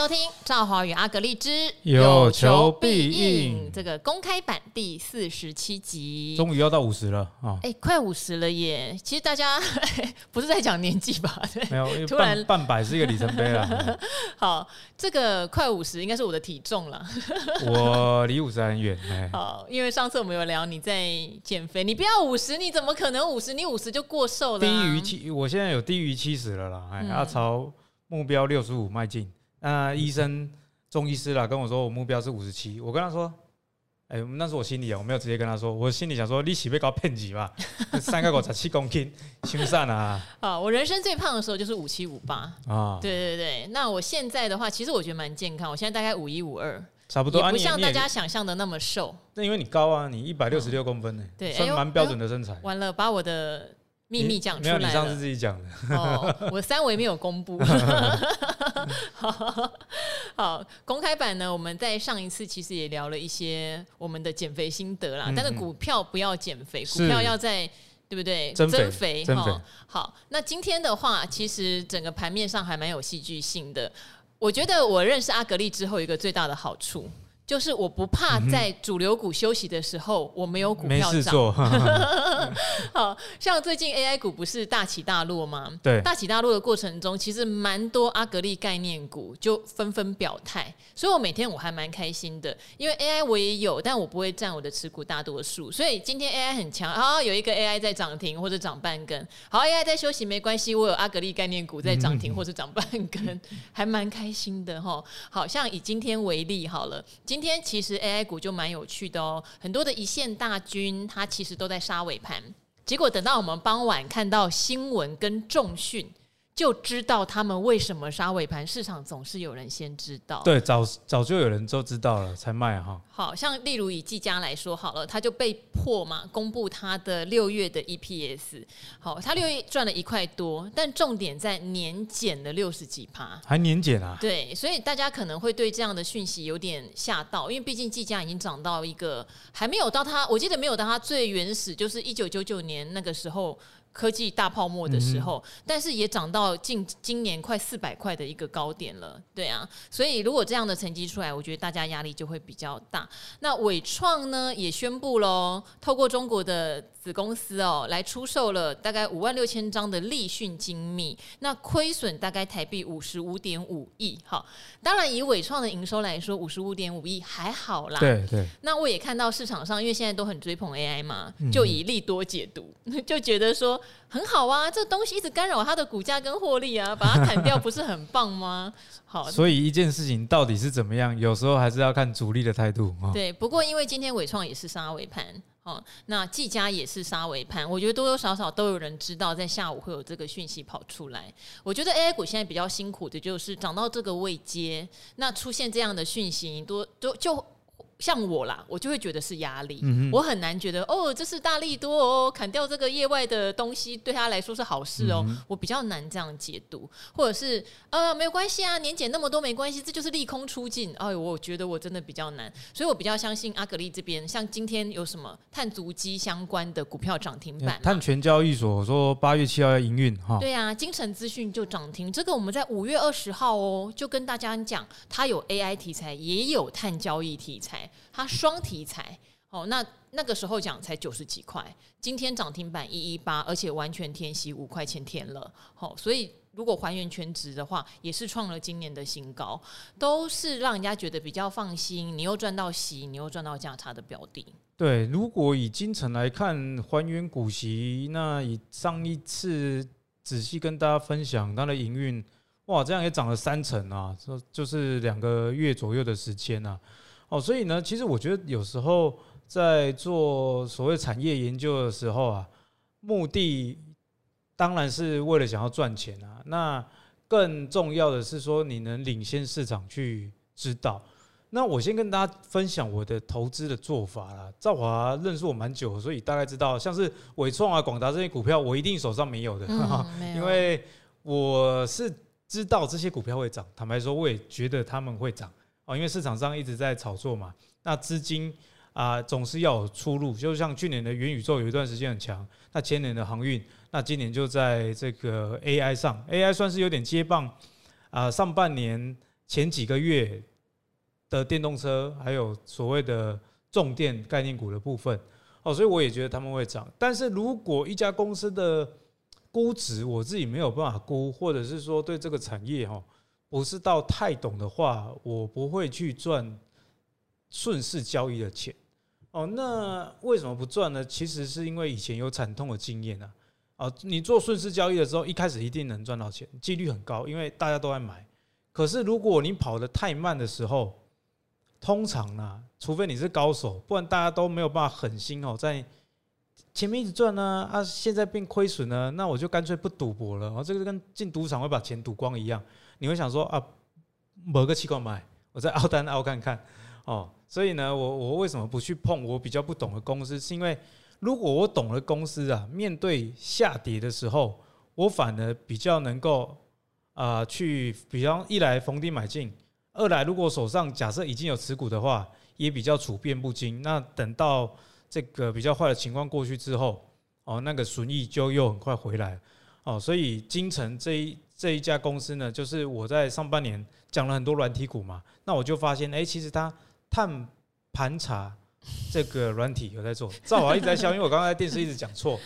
收听赵华与阿格丽之有求必应这个公开版第四十七集，终于要到五十了啊！哎、欸，快五十了耶！其实大家 不是在讲年纪吧？对，没有，突然半百是一个里程碑了。好，这个快五十应该是我的体重了。我离五十还很远。好，因为上次我们有聊你在减肥，你不要五十，你怎么可能五十？你五十就过瘦了、啊。低于七，我现在有低于七十了啦。哎、嗯，要朝目标六十五迈进。那医生、中医师啦跟我说，我目标是五十七。我跟他说，哎、欸，那是我心里啊，我没有直接跟他说。我心里想说，你岂被搞骗几吧？三个五十七公斤，心善啊！啊，我人生最胖的时候就是五七五八啊。对对对，那我现在的话，其实我觉得蛮健康。我现在大概五一五二，差不多，也不像大家想象的那么瘦。那因为你高啊，你一百六十六公分呢、欸，对，算蛮标准的身材。完了，把我的。秘密讲出来了，没有，你上次自己讲的。哦，我三围没有公布。好，好，公开版呢？我们在上一次其实也聊了一些我们的减肥心得啦。嗯、但是股票不要减肥，股票要在对不对？增肥，增肥。好，那今天的话，其实整个盘面上还蛮有戏剧性的。我觉得我认识阿格力之后，一个最大的好处。就是我不怕在主流股休息的时候，我没有股票涨。好像最近 AI 股不是大起大落吗？对，大起大落的过程中，其实蛮多阿格力概念股就纷纷表态，所以我每天我还蛮开心的，因为 AI 我也有，但我不会占我的持股大多数。所以今天 AI 很强，好有一个 AI 在涨停或者涨半根，好 AI 在休息没关系，我有阿格力概念股在涨停或者涨半根，还蛮开心的哈。好像以今天为例好了，今今天其实 AI 股就蛮有趣的哦，很多的一线大军，它其实都在杀尾盘，结果等到我们傍晚看到新闻跟重讯。就知道他们为什么杀尾盘，市场总是有人先知道。对，早早就有人都知道了才卖哈。好像例如以技嘉来说好了，他就被迫嘛公布他的六月的 EPS。好，他六月赚了一块多，但重点在年减了六十几趴，还年减啊？对，所以大家可能会对这样的讯息有点吓到，因为毕竟技嘉已经涨到一个还没有到他，我记得没有到他最原始，就是一九九九年那个时候。科技大泡沫的时候，嗯、但是也涨到近今年快四百块的一个高点了，对啊，所以如果这样的成绩出来，我觉得大家压力就会比较大。那伟创呢也宣布喽，透过中国的子公司哦来出售了大概五万六千张的立讯精密，那亏损大概台币五十五点五亿。好，当然以伟创的营收来说，五十五点五亿还好啦。对对。那我也看到市场上，因为现在都很追捧 AI 嘛，就以利多解读，嗯、就觉得说。很好啊，这东西一直干扰它的股价跟获利啊，把它砍掉不是很棒吗？好，所以一件事情到底是怎么样，有时候还是要看主力的态度。对，不过因为今天伟创也是杀尾盘，哦，那技嘉也是杀尾盘，我觉得多多少少都有人知道，在下午会有这个讯息跑出来。我觉得 AI 股现在比较辛苦的就是涨到这个位阶，那出现这样的讯息多都就。就像我啦，我就会觉得是压力，嗯、我很难觉得哦，这是大力多哦，砍掉这个业外的东西对他来说是好事哦，嗯、我比较难这样解读，或者是呃没有关系啊，年检那么多没关系，这就是利空出尽，哎，我觉得我真的比较难，所以我比较相信阿格力这边，像今天有什么碳足迹相关的股票涨停板，碳权交易所说八月七号要营运哈，对啊，精诚资讯就涨停，这个我们在五月二十号哦就跟大家讲，它有 AI 题材，也有碳交易题材。它双题材哦，那那个时候讲才九十几块，今天涨停板一一八，而且完全填息五块钱填了，好，所以如果还原全值的话，也是创了今年的新高，都是让人家觉得比较放心。你又赚到息，你又赚到价差的标的。对，如果以精诚来看还原股息，那以上一次仔细跟大家分享它的营运，哇，这样也涨了三成啊，这就是两个月左右的时间啊。哦，所以呢，其实我觉得有时候在做所谓产业研究的时候啊，目的当然是为了想要赚钱啊。那更重要的是说，你能领先市场去知道。那我先跟大家分享我的投资的做法啦。赵华认识我蛮久，所以大概知道，像是伟创啊、广达这些股票，我一定手上没有的，嗯、没有。因为我是知道这些股票会涨。坦白说，我也觉得他们会涨。因为市场上一直在炒作嘛，那资金啊总是要有出路。就像去年的元宇宙有一段时间很强，那前年的航运，那今年就在这个 AI 上，AI 算是有点接棒啊。上半年前几个月的电动车，还有所谓的重电概念股的部分哦，所以我也觉得他们会涨。但是如果一家公司的估值我自己没有办法估，或者是说对这个产业哈不是到太懂的话，我不会去赚顺势交易的钱哦。那为什么不赚呢？其实是因为以前有惨痛的经验啊。啊，你做顺势交易的时候，一开始一定能赚到钱，几率很高，因为大家都在买。可是如果你跑得太慢的时候，通常呢，除非你是高手，不然大家都没有办法狠心哦，在。前面一直赚呢，啊，现在变亏损了，那我就干脆不赌博了。哦，这个跟进赌场会把钱赌光一样。你会想说啊，某个期货买，我再凹单凹看看。哦，所以呢，我我为什么不去碰我比较不懂的公司？是因为如果我懂的公司啊，面对下跌的时候，我反而比较能够啊、去比方一来逢低买进，二来如果手上假设已经有持股的话，也比较处变不惊。那等到。这个比较坏的情况过去之后，哦，那个损益就又很快回来，哦，所以金城这一这一家公司呢，就是我在上半年讲了很多软体股嘛，那我就发现，哎，其实它碳盘查这个软体有在做，赵华一直在笑，因为我刚刚在电视一直讲错，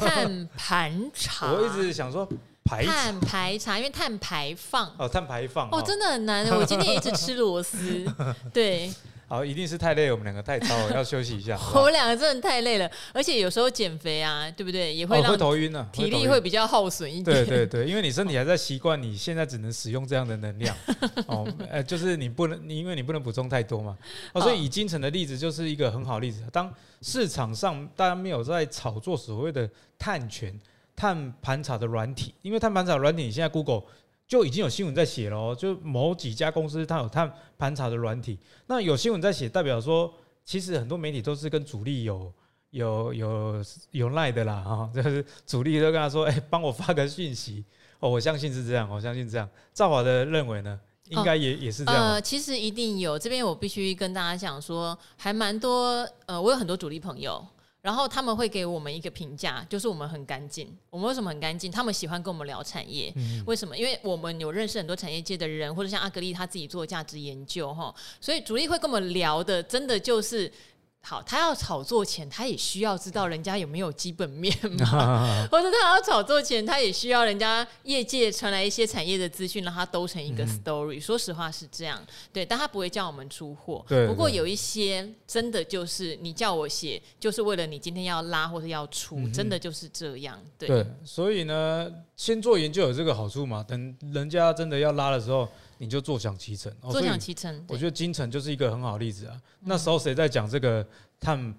碳盘查，我一直想说排碳排查，因为碳排放，哦，碳排放，哦，真的很难，我今天一直吃螺丝，对。好，一定是太累了，我们两个太操了，要休息一下。我们两个真的太累了，而且有时候减肥啊，对不对？也会让头晕呢，体力会比较耗损一点。对对对，因为你身体还在习惯，你现在只能使用这样的能量 哦，呃，就是你不能，你因为你不能补充太多嘛。哦，所以以金城的例子就是一个很好的例子。当市场上大家没有在炒作所谓的碳权、碳盘查的软体，因为碳盘查软体，你现在 Google。就已经有新闻在写了哦，就某几家公司它有碳盘查的软体，那有新闻在写，代表说其实很多媒体都是跟主力有有有有赖的啦哈，就是主力都跟他说，哎，帮我发个讯息哦，我相信是这样，我相信是这样。赵华的认为呢，应该也也是这样。呃，其实一定有，这边我必须跟大家讲说，还蛮多，呃，我有很多主力朋友。然后他们会给我们一个评价，就是我们很干净。我们为什么很干净？他们喜欢跟我们聊产业，为什么？因为我们有认识很多产业界的人，或者像阿格丽他自己做价值研究，哈，所以主力会跟我们聊的，真的就是。好，他要炒作前，他也需要知道人家有没有基本面 嘛，或者他要炒作前，他也需要人家业界传来一些产业的资讯，让他兜成一个 story。嗯、说实话是这样，对，但他不会叫我们出货。对，不过有一些真的就是你叫我写，就是为了你今天要拉或者要出，嗯、真的就是这样。对，对，所以呢，先做研究有这个好处嘛，等人家真的要拉的时候。你就坐享其成，坐享其成。我觉得金城就是一个很好的例子啊。那时候谁在讲这个碳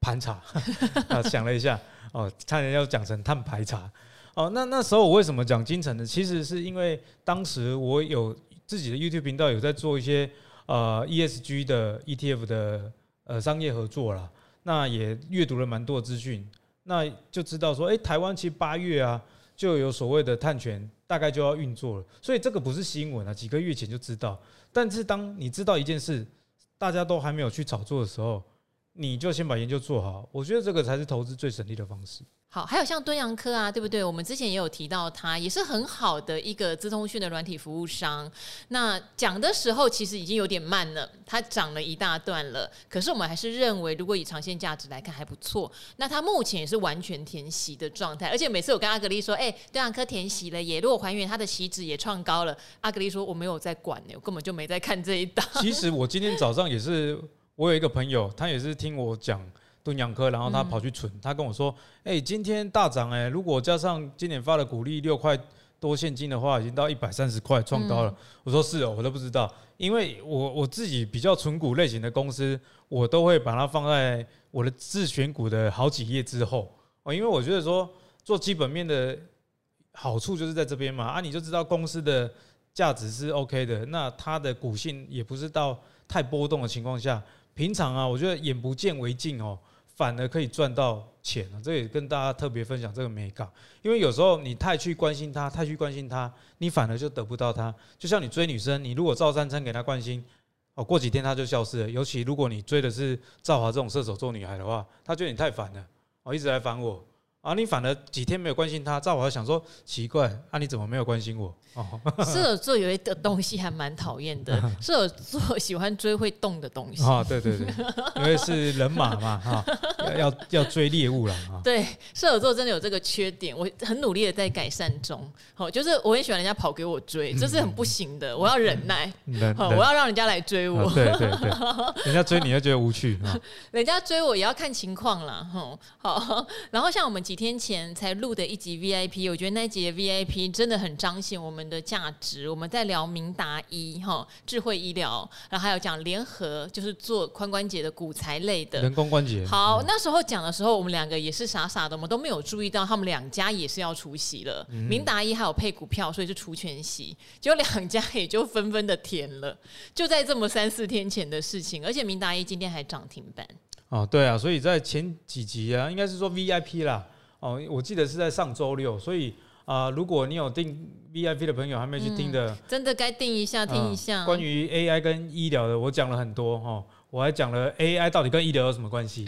盘查 啊？想了一下，哦，差点要讲成碳排查。哦，那那时候我为什么讲金城呢？其实是因为当时我有自己的 YouTube 频道，有在做一些呃 ESG 的 ETF 的呃商业合作啦。那也阅读了蛮多的资讯，那就知道说，哎，台湾其实八月啊就有所谓的探权。大概就要运作了，所以这个不是新闻啊，几个月前就知道。但是当你知道一件事，大家都还没有去炒作的时候，你就先把研究做好。我觉得这个才是投资最省力的方式。好，还有像敦洋科啊，对不对？我们之前也有提到它，也是很好的一个资通讯的软体服务商。那讲的时候其实已经有点慢了，它涨了一大段了。可是我们还是认为，如果以长线价值来看还不错。那它目前也是完全填息的状态，而且每次我跟阿格丽说，哎，敦洋科填息了耶，如果还原它的息值也创高了，阿格丽说我没有在管呢，我根本就没在看这一档。其实我今天早上也是，我有一个朋友，他也是听我讲。敦洋科，然后他跑去存，他跟我说：“哎，今天大涨哎，如果加上今年发的股利六块多现金的话，已经到一百三十块创高了。”我说：“是哦，我都不知道，因为我我自己比较存股类型的公司，我都会把它放在我的自选股的好几页之后哦，因为我觉得说做基本面的好处就是在这边嘛啊，你就知道公司的价值是 OK 的，那它的股性也不是到太波动的情况下，平常啊，我觉得眼不见为净哦。”反而可以赚到钱啊，这也跟大家特别分享这个美感，因为有时候你太去关心他，太去关心他，你反而就得不到他。就像你追女生，你如果照三餐给她关心，哦，过几天她就消失了。尤其如果你追的是赵华这种射手座女孩的话，她觉得你太烦了，哦，一直来烦我，啊，你反而几天没有关心他，赵华想说奇怪，啊，你怎么没有关心我？哦，射手座有一个东西还蛮讨厌的，射手座喜欢追会动的东西。啊，对对对，因为是人马嘛，哈，要要追猎物了啊。对，射手座真的有这个缺点，我很努力的在改善中。好，就是我很喜欢人家跑给我追，这是很不行的，我要忍耐。好，我要让人家来追我。对对对，人家追你要觉得无趣啊。人家追我也要看情况啦。好，然后像我们。几天前才录的一集 VIP，我觉得那一集的 VIP 真的很彰显我们的价值。我们在聊明达医哈智慧医疗，然后还有讲联合，就是做髋关节的骨材类的人工关节。好，那时候讲的时候，我们两个也是傻傻的，我们都没有注意到他们两家也是要出席了。嗯、明达医还有配股票，所以就除权息，结果两家也就纷纷的填了。就在这么三四天前的事情，而且明达医今天还涨停板。哦，对啊，所以在前几集啊，应该是说 VIP 啦。哦，我记得是在上周六，所以啊、呃，如果你有订 VIP 的朋友还没去听的，嗯、真的该订一下，听一下。呃、关于 AI 跟医疗的，我讲了很多哈、哦，我还讲了 AI 到底跟医疗有什么关系？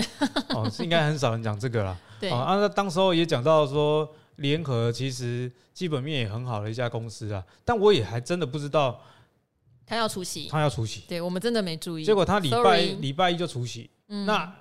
哦，是应该很少人讲这个啦。对啊，那当时候也讲到说，联合其实基本面也很好的一家公司啊，但我也还真的不知道他要出席，他要出席，对我们真的没注意。结果他礼拜礼拜一就出席，嗯、那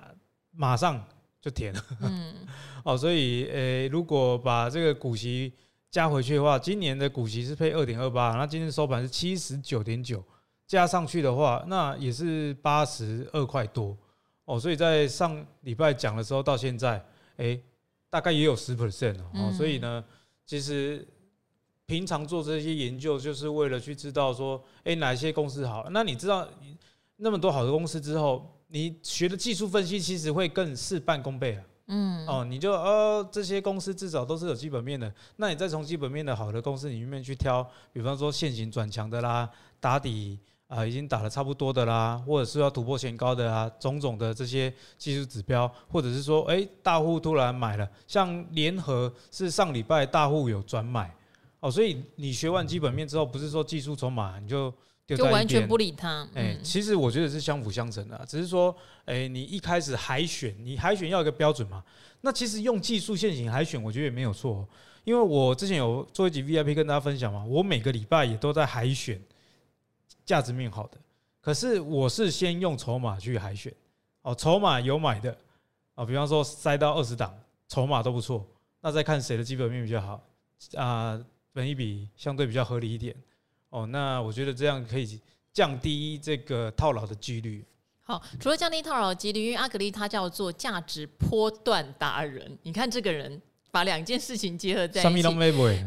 马上就填了。嗯 哦，所以，诶、欸，如果把这个股息加回去的话，今年的股息是配二点二八，那今天收盘是七十九点九，加上去的话，那也是八十二块多。哦，所以在上礼拜讲的时候到现在，诶、欸，大概也有十 percent 哦。所以呢，其实平常做这些研究，就是为了去知道说，诶、欸，哪些公司好。那你知道那么多好的公司之后，你学的技术分析其实会更事半功倍啊。嗯哦，你就哦，这些公司至少都是有基本面的，那你再从基本面的好的公司里面去挑，比方说现行转强的啦，打底啊、呃、已经打的差不多的啦，或者是要突破前高的啊，种种的这些技术指标，或者是说，哎，大户突然买了，像联合是上礼拜大户有转买，哦，所以你学完基本面之后，不是说技术筹码你就。就完全不理他。哎，其实我觉得是相辅相成的，只是说，哎，你一开始海选，你海选要一个标准嘛。那其实用技术陷阱海选，我觉得也没有错。因为我之前有做一集 VIP 跟大家分享嘛，我每个礼拜也都在海选价值面好的。可是我是先用筹码去海选，哦，筹码有买的，哦，比方说塞到二十档，筹码都不错，那再看谁的基本面比较好，啊，本一比相对比较合理一点。哦，那我觉得这样可以降低这个套牢的几率。好，除了降低套牢的几率，因为阿格丽他叫做价值波段达人，你看这个人。把两件事情结合在一起，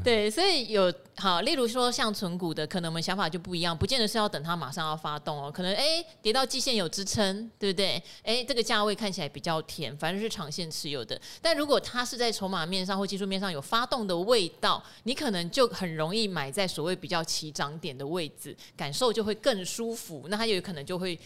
对，所以有好，例如说像存股的，可能我们想法就不一样，不见得是要等它马上要发动哦，可能哎跌到季线有支撑，对不对？哎，这个价位看起来比较甜，反正是长线持有的。但如果它是在筹码面上或技术面上有发动的味道，你可能就很容易买在所谓比较起涨点的位置，感受就会更舒服。那它有可能就会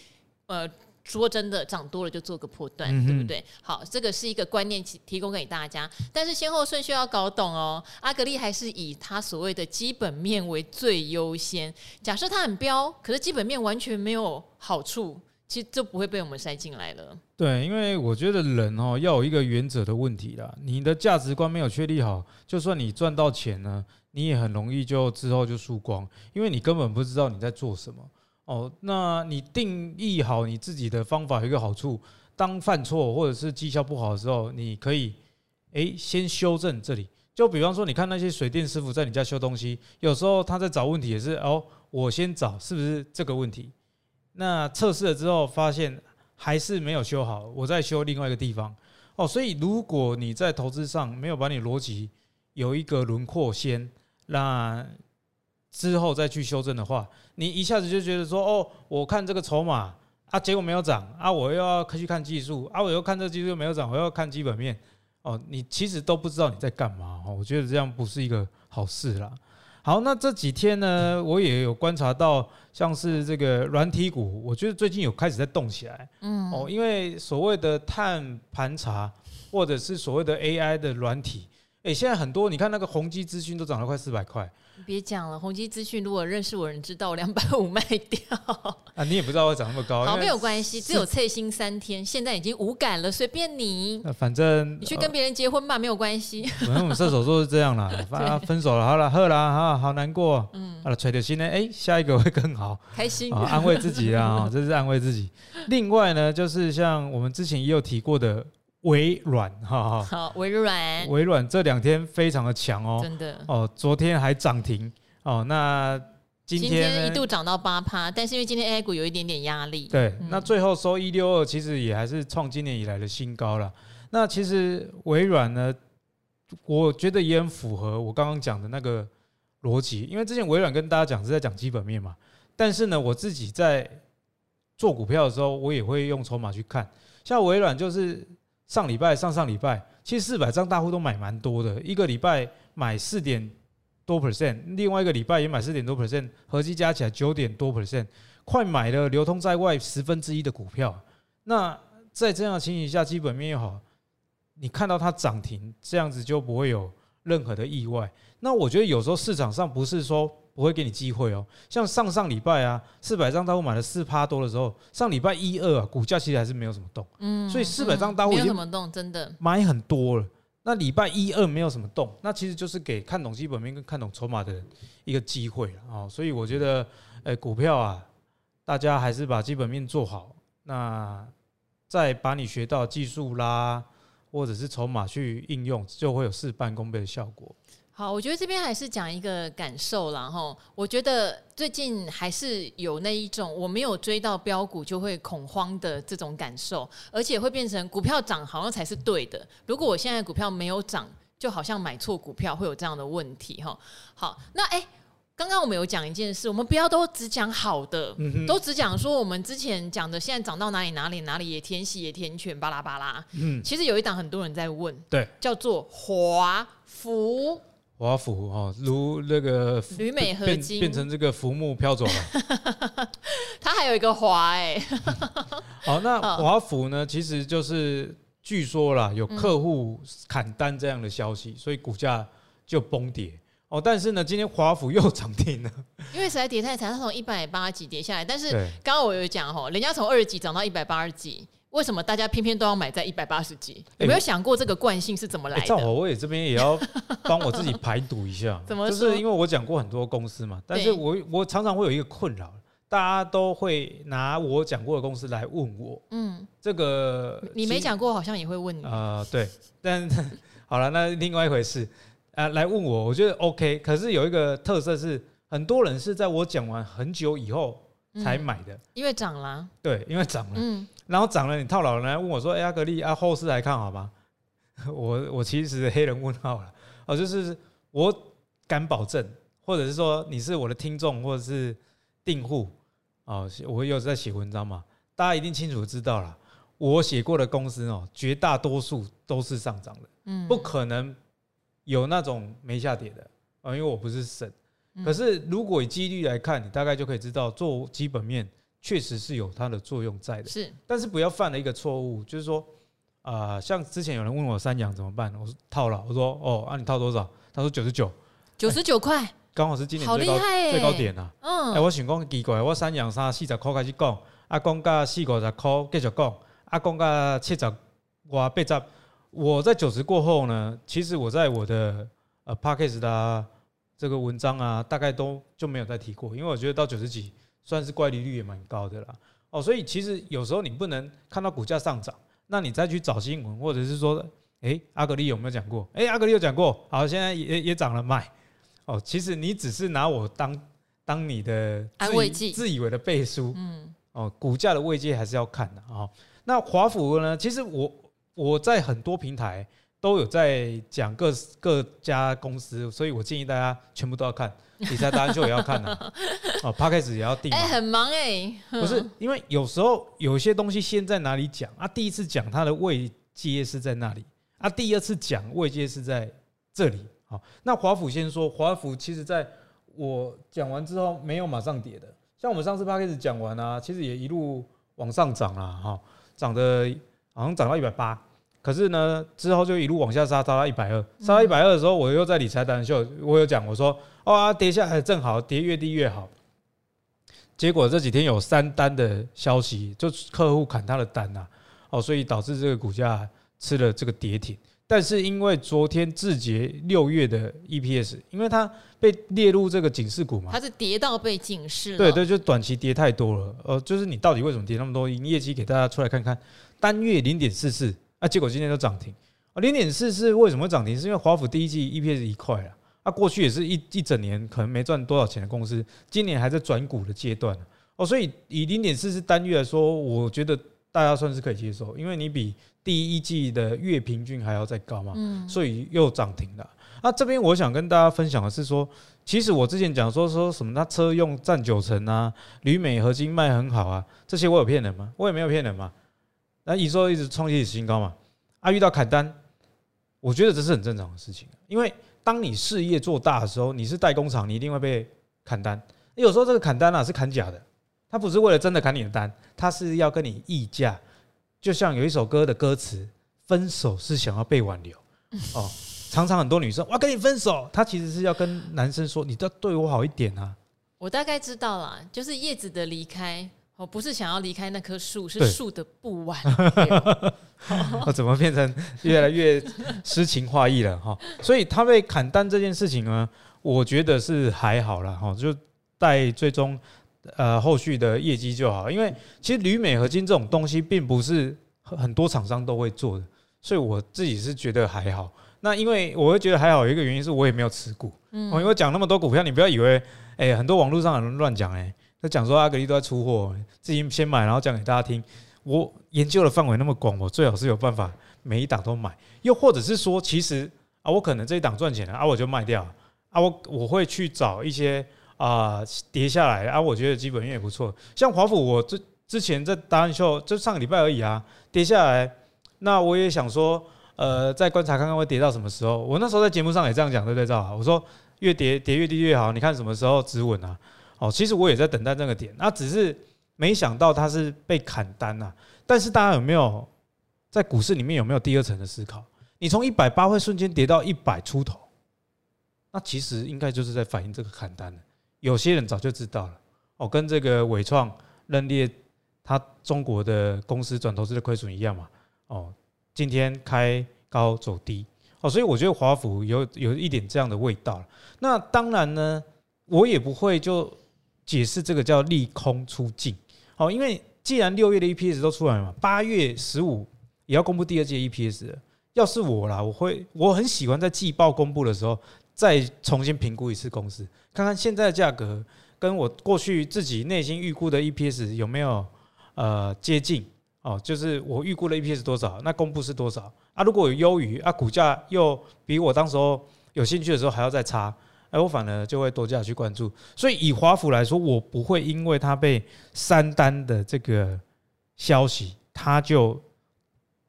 呃。说真的，涨多了就做个破断，嗯、对不对？好，这个是一个观念提提供给大家，但是先后顺序要搞懂哦。阿格力还是以他所谓的基本面为最优先。假设它很标，可是基本面完全没有好处，其实就不会被我们塞进来了。对，因为我觉得人哦要有一个原则的问题啦。你的价值观没有确立好，就算你赚到钱呢，你也很容易就之后就输光，因为你根本不知道你在做什么。哦，那你定义好你自己的方法有一个好处，当犯错或者是绩效不好的时候，你可以诶先修正这里。就比方说，你看那些水电师傅在你家修东西，有时候他在找问题也是哦，我先找是不是这个问题。那测试了之后发现还是没有修好，我再修另外一个地方。哦，所以如果你在投资上没有把你逻辑有一个轮廓先，那。之后再去修正的话，你一下子就觉得说，哦，我看这个筹码啊，结果没有涨啊，我又要去看技术啊，我又看这个技术又没有涨，我又要看基本面哦，你其实都不知道你在干嘛哦，我觉得这样不是一个好事啦。好，那这几天呢，我也有观察到，像是这个软体股，我觉得最近有开始在动起来，嗯，哦，因为所谓的碳盘查或者是所谓的 AI 的软体。哎，现在很多你看那个宏基资讯都涨了快四百块。别讲了，宏基资讯如果认识我人知道，两百五卖掉啊！你也不知道会涨那么高。好，没有关系，只有脆心三天，现在已经无感了，随便你。反正你去跟别人结婚吧，呃、没有关系。反正我们射手座是这样啦，啊，分手了，好了，喝了，好好难过。嗯，好了，揣着心呢，哎，下一个会更好，开心，安慰自己啊，这是安慰自己。另外呢，就是像我们之前也有提过的。微软，哈哈，好，微软，微软这两天非常的强哦，真的。哦，昨天还涨停。哦，那今天，一度涨到八趴，但是因为今天 A 股有一点点压力，对，嗯、那最后收一六二，其实也还是创今年以来的新高了。那其实微软呢，我觉得也很符合我刚刚讲的那个逻辑，因为之前微软跟大家讲是在讲基本面嘛，但是呢，我自己在做股票的时候，我也会用筹码去看，像微软就是。上礼拜、上上礼拜，其实四百张大户都买蛮多的，一个礼拜买四点多 percent，另外一个礼拜也买四点多 percent，合计加起来九点多 percent，快买了流通在外十分之一的股票。那在这样的情形下，基本面又好，你看到它涨停，这样子就不会有任何的意外。那我觉得有时候市场上不是说。不会给你机会哦，像上上礼拜啊，四百张大户买了四趴多的时候，上礼拜一二啊，股价其实还是没有什么动，嗯，所以四百张大户没有什么动，真的买很多了。那礼拜一二没有什么动，那其实就是给看懂基本面跟看懂筹码的人一个机会啊。所以我觉得，呃，股票啊，大家还是把基本面做好，那再把你学到技术啦，或者是筹码去应用，就会有事半功倍的效果。好，我觉得这边还是讲一个感受啦。哈。我觉得最近还是有那一种我没有追到标股就会恐慌的这种感受，而且会变成股票涨好像才是对的。如果我现在股票没有涨，就好像买错股票会有这样的问题哈。好，那哎，刚刚我们有讲一件事，我们不要都只讲好的，都只讲说我们之前讲的现在涨到哪里哪里哪里也填息也填权巴拉巴拉。嗯，其实有一档很多人在问，对，叫做华孚。华府哈，如那个旅美合金变成这个浮木飘走了。它还有一个华哎。好，那 华府呢？其实就是据说啦，有客户砍单这样的消息，所以股价就崩跌。哦，但是呢，今天华府又涨停了。因为实在跌太惨，它从一百八几跌下来。但是刚刚我有讲哈，人家从二十几涨到一百八十几。为什么大家偏偏都要买在一百八十几？有没有想过这个惯性是怎么来的？正好我也这边也要帮我自己排毒一下。怎么？就是因为我讲过很多公司嘛，但是我我常常会有一个困扰，大家都会拿我讲过的公司来问我。嗯，这个你没讲过，好像也会问你。啊、呃，对，但 好了，那另外一回事啊，来问我，我觉得 OK。可是有一个特色是，很多人是在我讲完很久以后才买的，嗯、因为涨了。对，因为涨了。嗯。然后涨了，你套牢了，来问我说：“哎，阿格力啊，后市还看好吗？” 我我其实黑人问号了哦，就是我敢保证，或者是说你是我的听众或者是订户哦，我有在写文章嘛，大家一定清楚知道了，我写过的公司哦，绝大多数都是上涨的，嗯，不可能有那种没下跌的啊，因为我不是神。可是如果以几率来看，你大概就可以知道做基本面。确实是有它的作用在的，是，但是不要犯了一个错误，就是说，啊、呃，像之前有人问我三阳怎么办，我说套了，我说哦，啊你套多少？他说九十九，九十九块，刚好是今年最高最高点啊。嗯，哎，我想讲奇怪，我三阳三四十块开始讲，啊讲到四五十块继续讲，啊讲到七十哇八十，我在九十过后呢，其实我在我的呃 Podcast 的这个文章啊，大概都就没有再提过，因为我觉得到九十几。算是乖离率也蛮高的啦，哦，所以其实有时候你不能看到股价上涨，那你再去找新闻，或者是说，诶，阿格力有没有讲过？诶，阿格力有讲过，好，现在也也涨了，卖。哦，其实你只是拿我当当你的安慰剂，自以为的背书，嗯，哦，股价的位阶还是要看的啊。那华府呢？其实我我在很多平台。都有在讲各各家公司，所以我建议大家全部都要看，理财达人秀也要看啊，哦，Podcast 也要订。哎，很忙哎，不是，因为有时候有些东西先在哪里讲啊？第一次讲它的位阶是在那里啊，第二次讲位阶是在这里。好，那华府先说，华府其实在我讲完之后没有马上跌的，像我们上次 Podcast 讲完啊，其实也一路往上涨了哈，涨的好像涨到一百八。可是呢，之后就一路往下杀，杀到一百二，杀到一百二的时候，我又在理财达人秀，我有讲，我说哇，跌下来正好，跌越低越好。结果这几天有三单的消息，就客户砍他的单呐，哦，所以导致这个股价吃了这个跌停。但是因为昨天字节六月的 EPS，因为它被列入这个警示股嘛，它是跌到被警示了。对对，就短期跌太多了。呃，就是你到底为什么跌那么多？营业绩给大家出来看看，单月零点四四，啊，结果今天都涨停啊，零点四是为什么涨停？是因为华府第一季 EPS 一块啊。啊过去也是一一整年可能没赚多少钱的公司，今年还在转股的阶段哦，所以以零点四是单月来说，我觉得大家算是可以接受，因为你比第一季的月平均还要再高嘛，所以又涨停了。那这边我想跟大家分享的是说，其实我之前讲说说什么，他车用占九成啊，铝镁合金卖很好啊，这些我有骗人吗？我也没有骗人嘛。那营收一直创历史新高嘛，啊，遇到砍单，我觉得这是很正常的事情，因为。当你事业做大的时候，你是代工厂，你一定会被砍单。有时候这个砍单啊是砍假的，他不是为了真的砍你的单，他是要跟你议价。就像有一首歌的歌词，分手是想要被挽留 哦。常常很多女生我要跟你分手，她其实是要跟男生说，你都要对我好一点啊。我大概知道了，就是叶子的离开。我不是想要离开那棵树，是树的不完。我 怎么变成越来越诗情画意了哈？所以他被砍单这件事情呢，我觉得是还好了哈，就待最终呃后续的业绩就好。因为其实铝镁合金这种东西并不是很多厂商都会做的，所以我自己是觉得还好。那因为我会觉得还好，有一个原因是我也没有持股。嗯，因为讲那么多股票，你不要以为哎，很多网络上有人乱讲哎。他讲说阿格力都在出货，自己先买，然后讲给大家听。我研究的范围那么广，我最好是有办法每一档都买。又或者是说，其实啊，我可能这一档赚钱了啊，我就卖掉啊。我我会去找一些啊跌下来啊，我觉得基本面也不错。像华府，我之之前在达人秀就上个礼拜而已啊，跌下来，那我也想说，呃，再观察看看会跌到什么时候。我那时候在节目上也这样讲，对不对？赵，我说越跌跌越低越好，你看什么时候止稳啊？哦，其实我也在等待这个点，那只是没想到它是被砍单呐。但是大家有没有在股市里面有没有第二层的思考？你从一百八会瞬间跌到一百出头，那其实应该就是在反映这个砍单了。有些人早就知道了，哦，跟这个伟创认列他中国的公司转投资的亏损一样嘛。哦，今天开高走低，哦，所以我觉得华府有有一点这样的味道。那当然呢，我也不会就。解释这个叫利空出尽，好，因为既然六月的 EPS 都出来了嘛，八月十五也要公布第二季的 EPS。要是我啦，我会我很喜欢在季报公布的时候再重新评估一次公司，看看现在的价格跟我过去自己内心预估的 EPS 有没有呃接近哦，就是我预估的 EPS 多少，那公布是多少啊？如果有优于啊，股价又比我当时候有兴趣的时候还要再差。哎，我反而就会多加去关注，所以以华府来说，我不会因为它被三单的这个消息，它就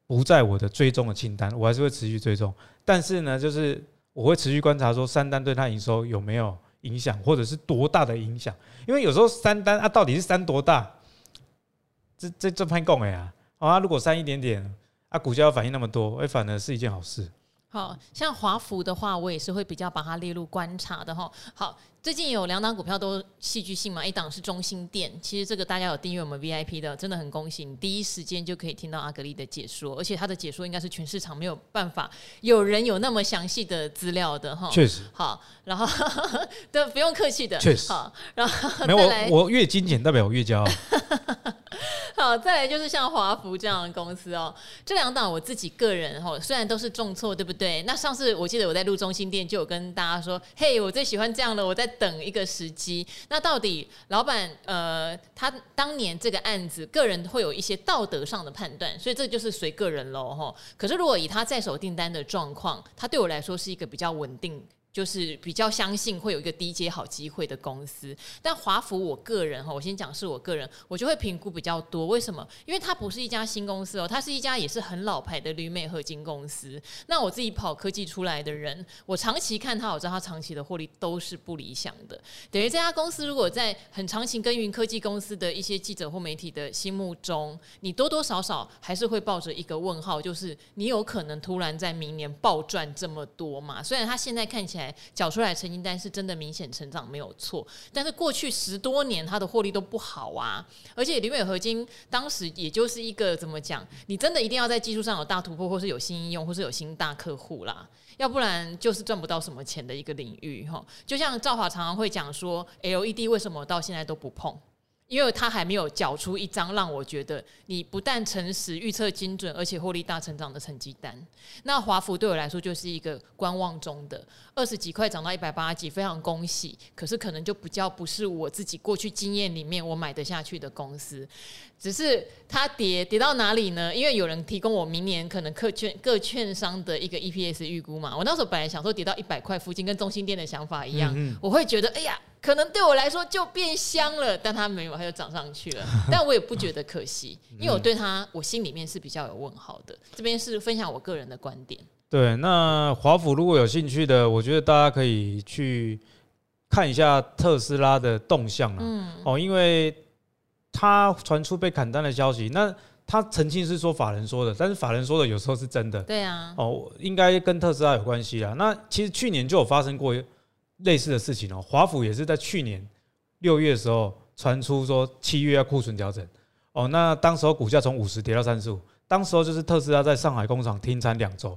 不在我的追踪的清单，我还是会持续追踪。但是呢，就是我会持续观察说三单对它营收有没有影响，或者是多大的影响。因为有时候三单啊，到底是三多大？这这这判讲的呀，啊，如果三一点点啊，股价要反应那么多，哎，反而是一件好事。好像华服的话，我也是会比较把它列入观察的哈。好，最近有两档股票都戏剧性嘛，一档是中心店，其实这个大家有订阅我们 VIP 的，真的很恭喜你，第一时间就可以听到阿格力的解说，而且他的解说应该是全市场没有办法有人有那么详细的资料的哈。确实。好，然后 对，不用客气的。确实。好，然后没有我，我越精简代表我越骄傲。好，再来就是像华福这样的公司哦，这两档我自己个人哈，虽然都是重挫，对不对？那上次我记得我在录中心店就有跟大家说，嘿，我最喜欢这样的，我在等一个时机。那到底老板呃，他当年这个案子，个人会有一些道德上的判断，所以这就是随个人喽哈。可是如果以他在手订单的状况，他对我来说是一个比较稳定。就是比较相信会有一个低阶好机会的公司，但华孚我个人哈，我先讲是我个人，我就会评估比较多。为什么？因为它不是一家新公司哦，它是一家也是很老牌的旅美合金公司。那我自己跑科技出来的人，我长期看它，我知道它长期的获利都是不理想的。等于这家公司如果在很长期耕耘科技公司的一些记者或媒体的心目中，你多多少少还是会抱着一个问号，就是你有可能突然在明年暴赚这么多嘛？虽然它现在看起来。缴出来成绩单是真的明显成长没有错，但是过去十多年它的获利都不好啊，而且铝镁合金当时也就是一个怎么讲，你真的一定要在技术上有大突破，或是有新应用，或是有新大客户啦，要不然就是赚不到什么钱的一个领域哈。就像赵华常常会讲说，LED 为什么到现在都不碰？因为他还没有缴出一张让我觉得你不但诚实、预测精准，而且获利大成长的成绩单。那华福对我来说就是一个观望中的二十几块涨到一百八十几，非常恭喜。可是可能就比较不是我自己过去经验里面我买得下去的公司。只是它跌跌到哪里呢？因为有人提供我明年可能各券各券商的一个 EPS 预估嘛。我那时候本来想说跌到一百块附近，跟中心店的想法一样，嗯嗯我会觉得哎呀。可能对我来说就变香了，但它没有，它就涨上去了。但我也不觉得可惜，因为我对它，我心里面是比较有问号的。这边是分享我个人的观点。对，那华府如果有兴趣的，我觉得大家可以去看一下特斯拉的动向了。嗯，哦，因为他传出被砍单的消息，那他澄清是说法人说的，但是法人说的有时候是真的。对啊。哦，应该跟特斯拉有关系啦。那其实去年就有发生过。类似的事情哦，华府也是在去年六月的时候传出说七月要库存调整哦，那当时候股价从五十跌到三十五，当时候就是特斯拉在上海工厂停产两周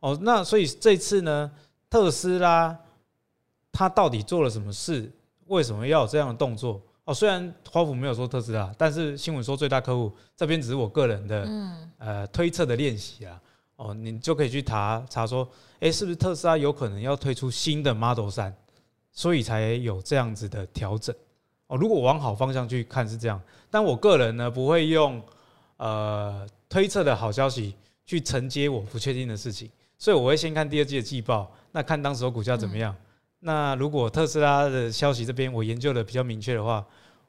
哦，那所以这次呢，特斯拉他到底做了什么事？为什么要有这样的动作？哦，虽然华府没有说特斯拉，但是新闻说最大客户这边只是我个人的呃推测的练习啊，哦，你就可以去查查说，诶，是不是特斯拉有可能要推出新的 Model 三？所以才有这样子的调整哦。如果往好方向去看是这样，但我个人呢不会用呃推测的好消息去承接我不确定的事情，所以我会先看第二季的季报，那看当时候股价怎么样。那如果特斯拉的消息这边我研究的比较明确的话，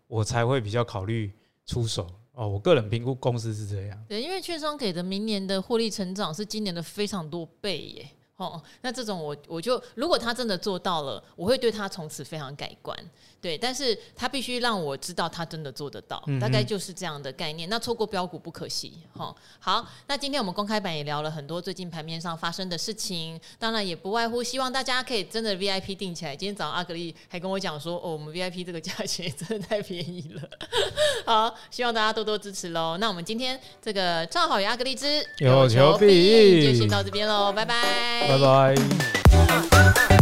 我才会比较考虑出手哦。我个人评估公司是这样。对，因为券商给的明年的获利成长是今年的非常多倍耶。哦，那这种我我就如果他真的做到了，我会对他从此非常改观。对，但是他必须让我知道他真的做得到，大概就是这样的概念。那错过标股不可惜。哈，好，那今天我们公开版也聊了很多最近盘面上发生的事情，当然也不外乎希望大家可以真的 VIP 定起来。今天早上阿格力还跟我讲说，哦，我们 VIP 这个价钱真的太便宜了。好，希望大家多多支持喽。那我们今天这个赵好与阿格力之有求必应，就先到这边喽，拜拜。拜拜。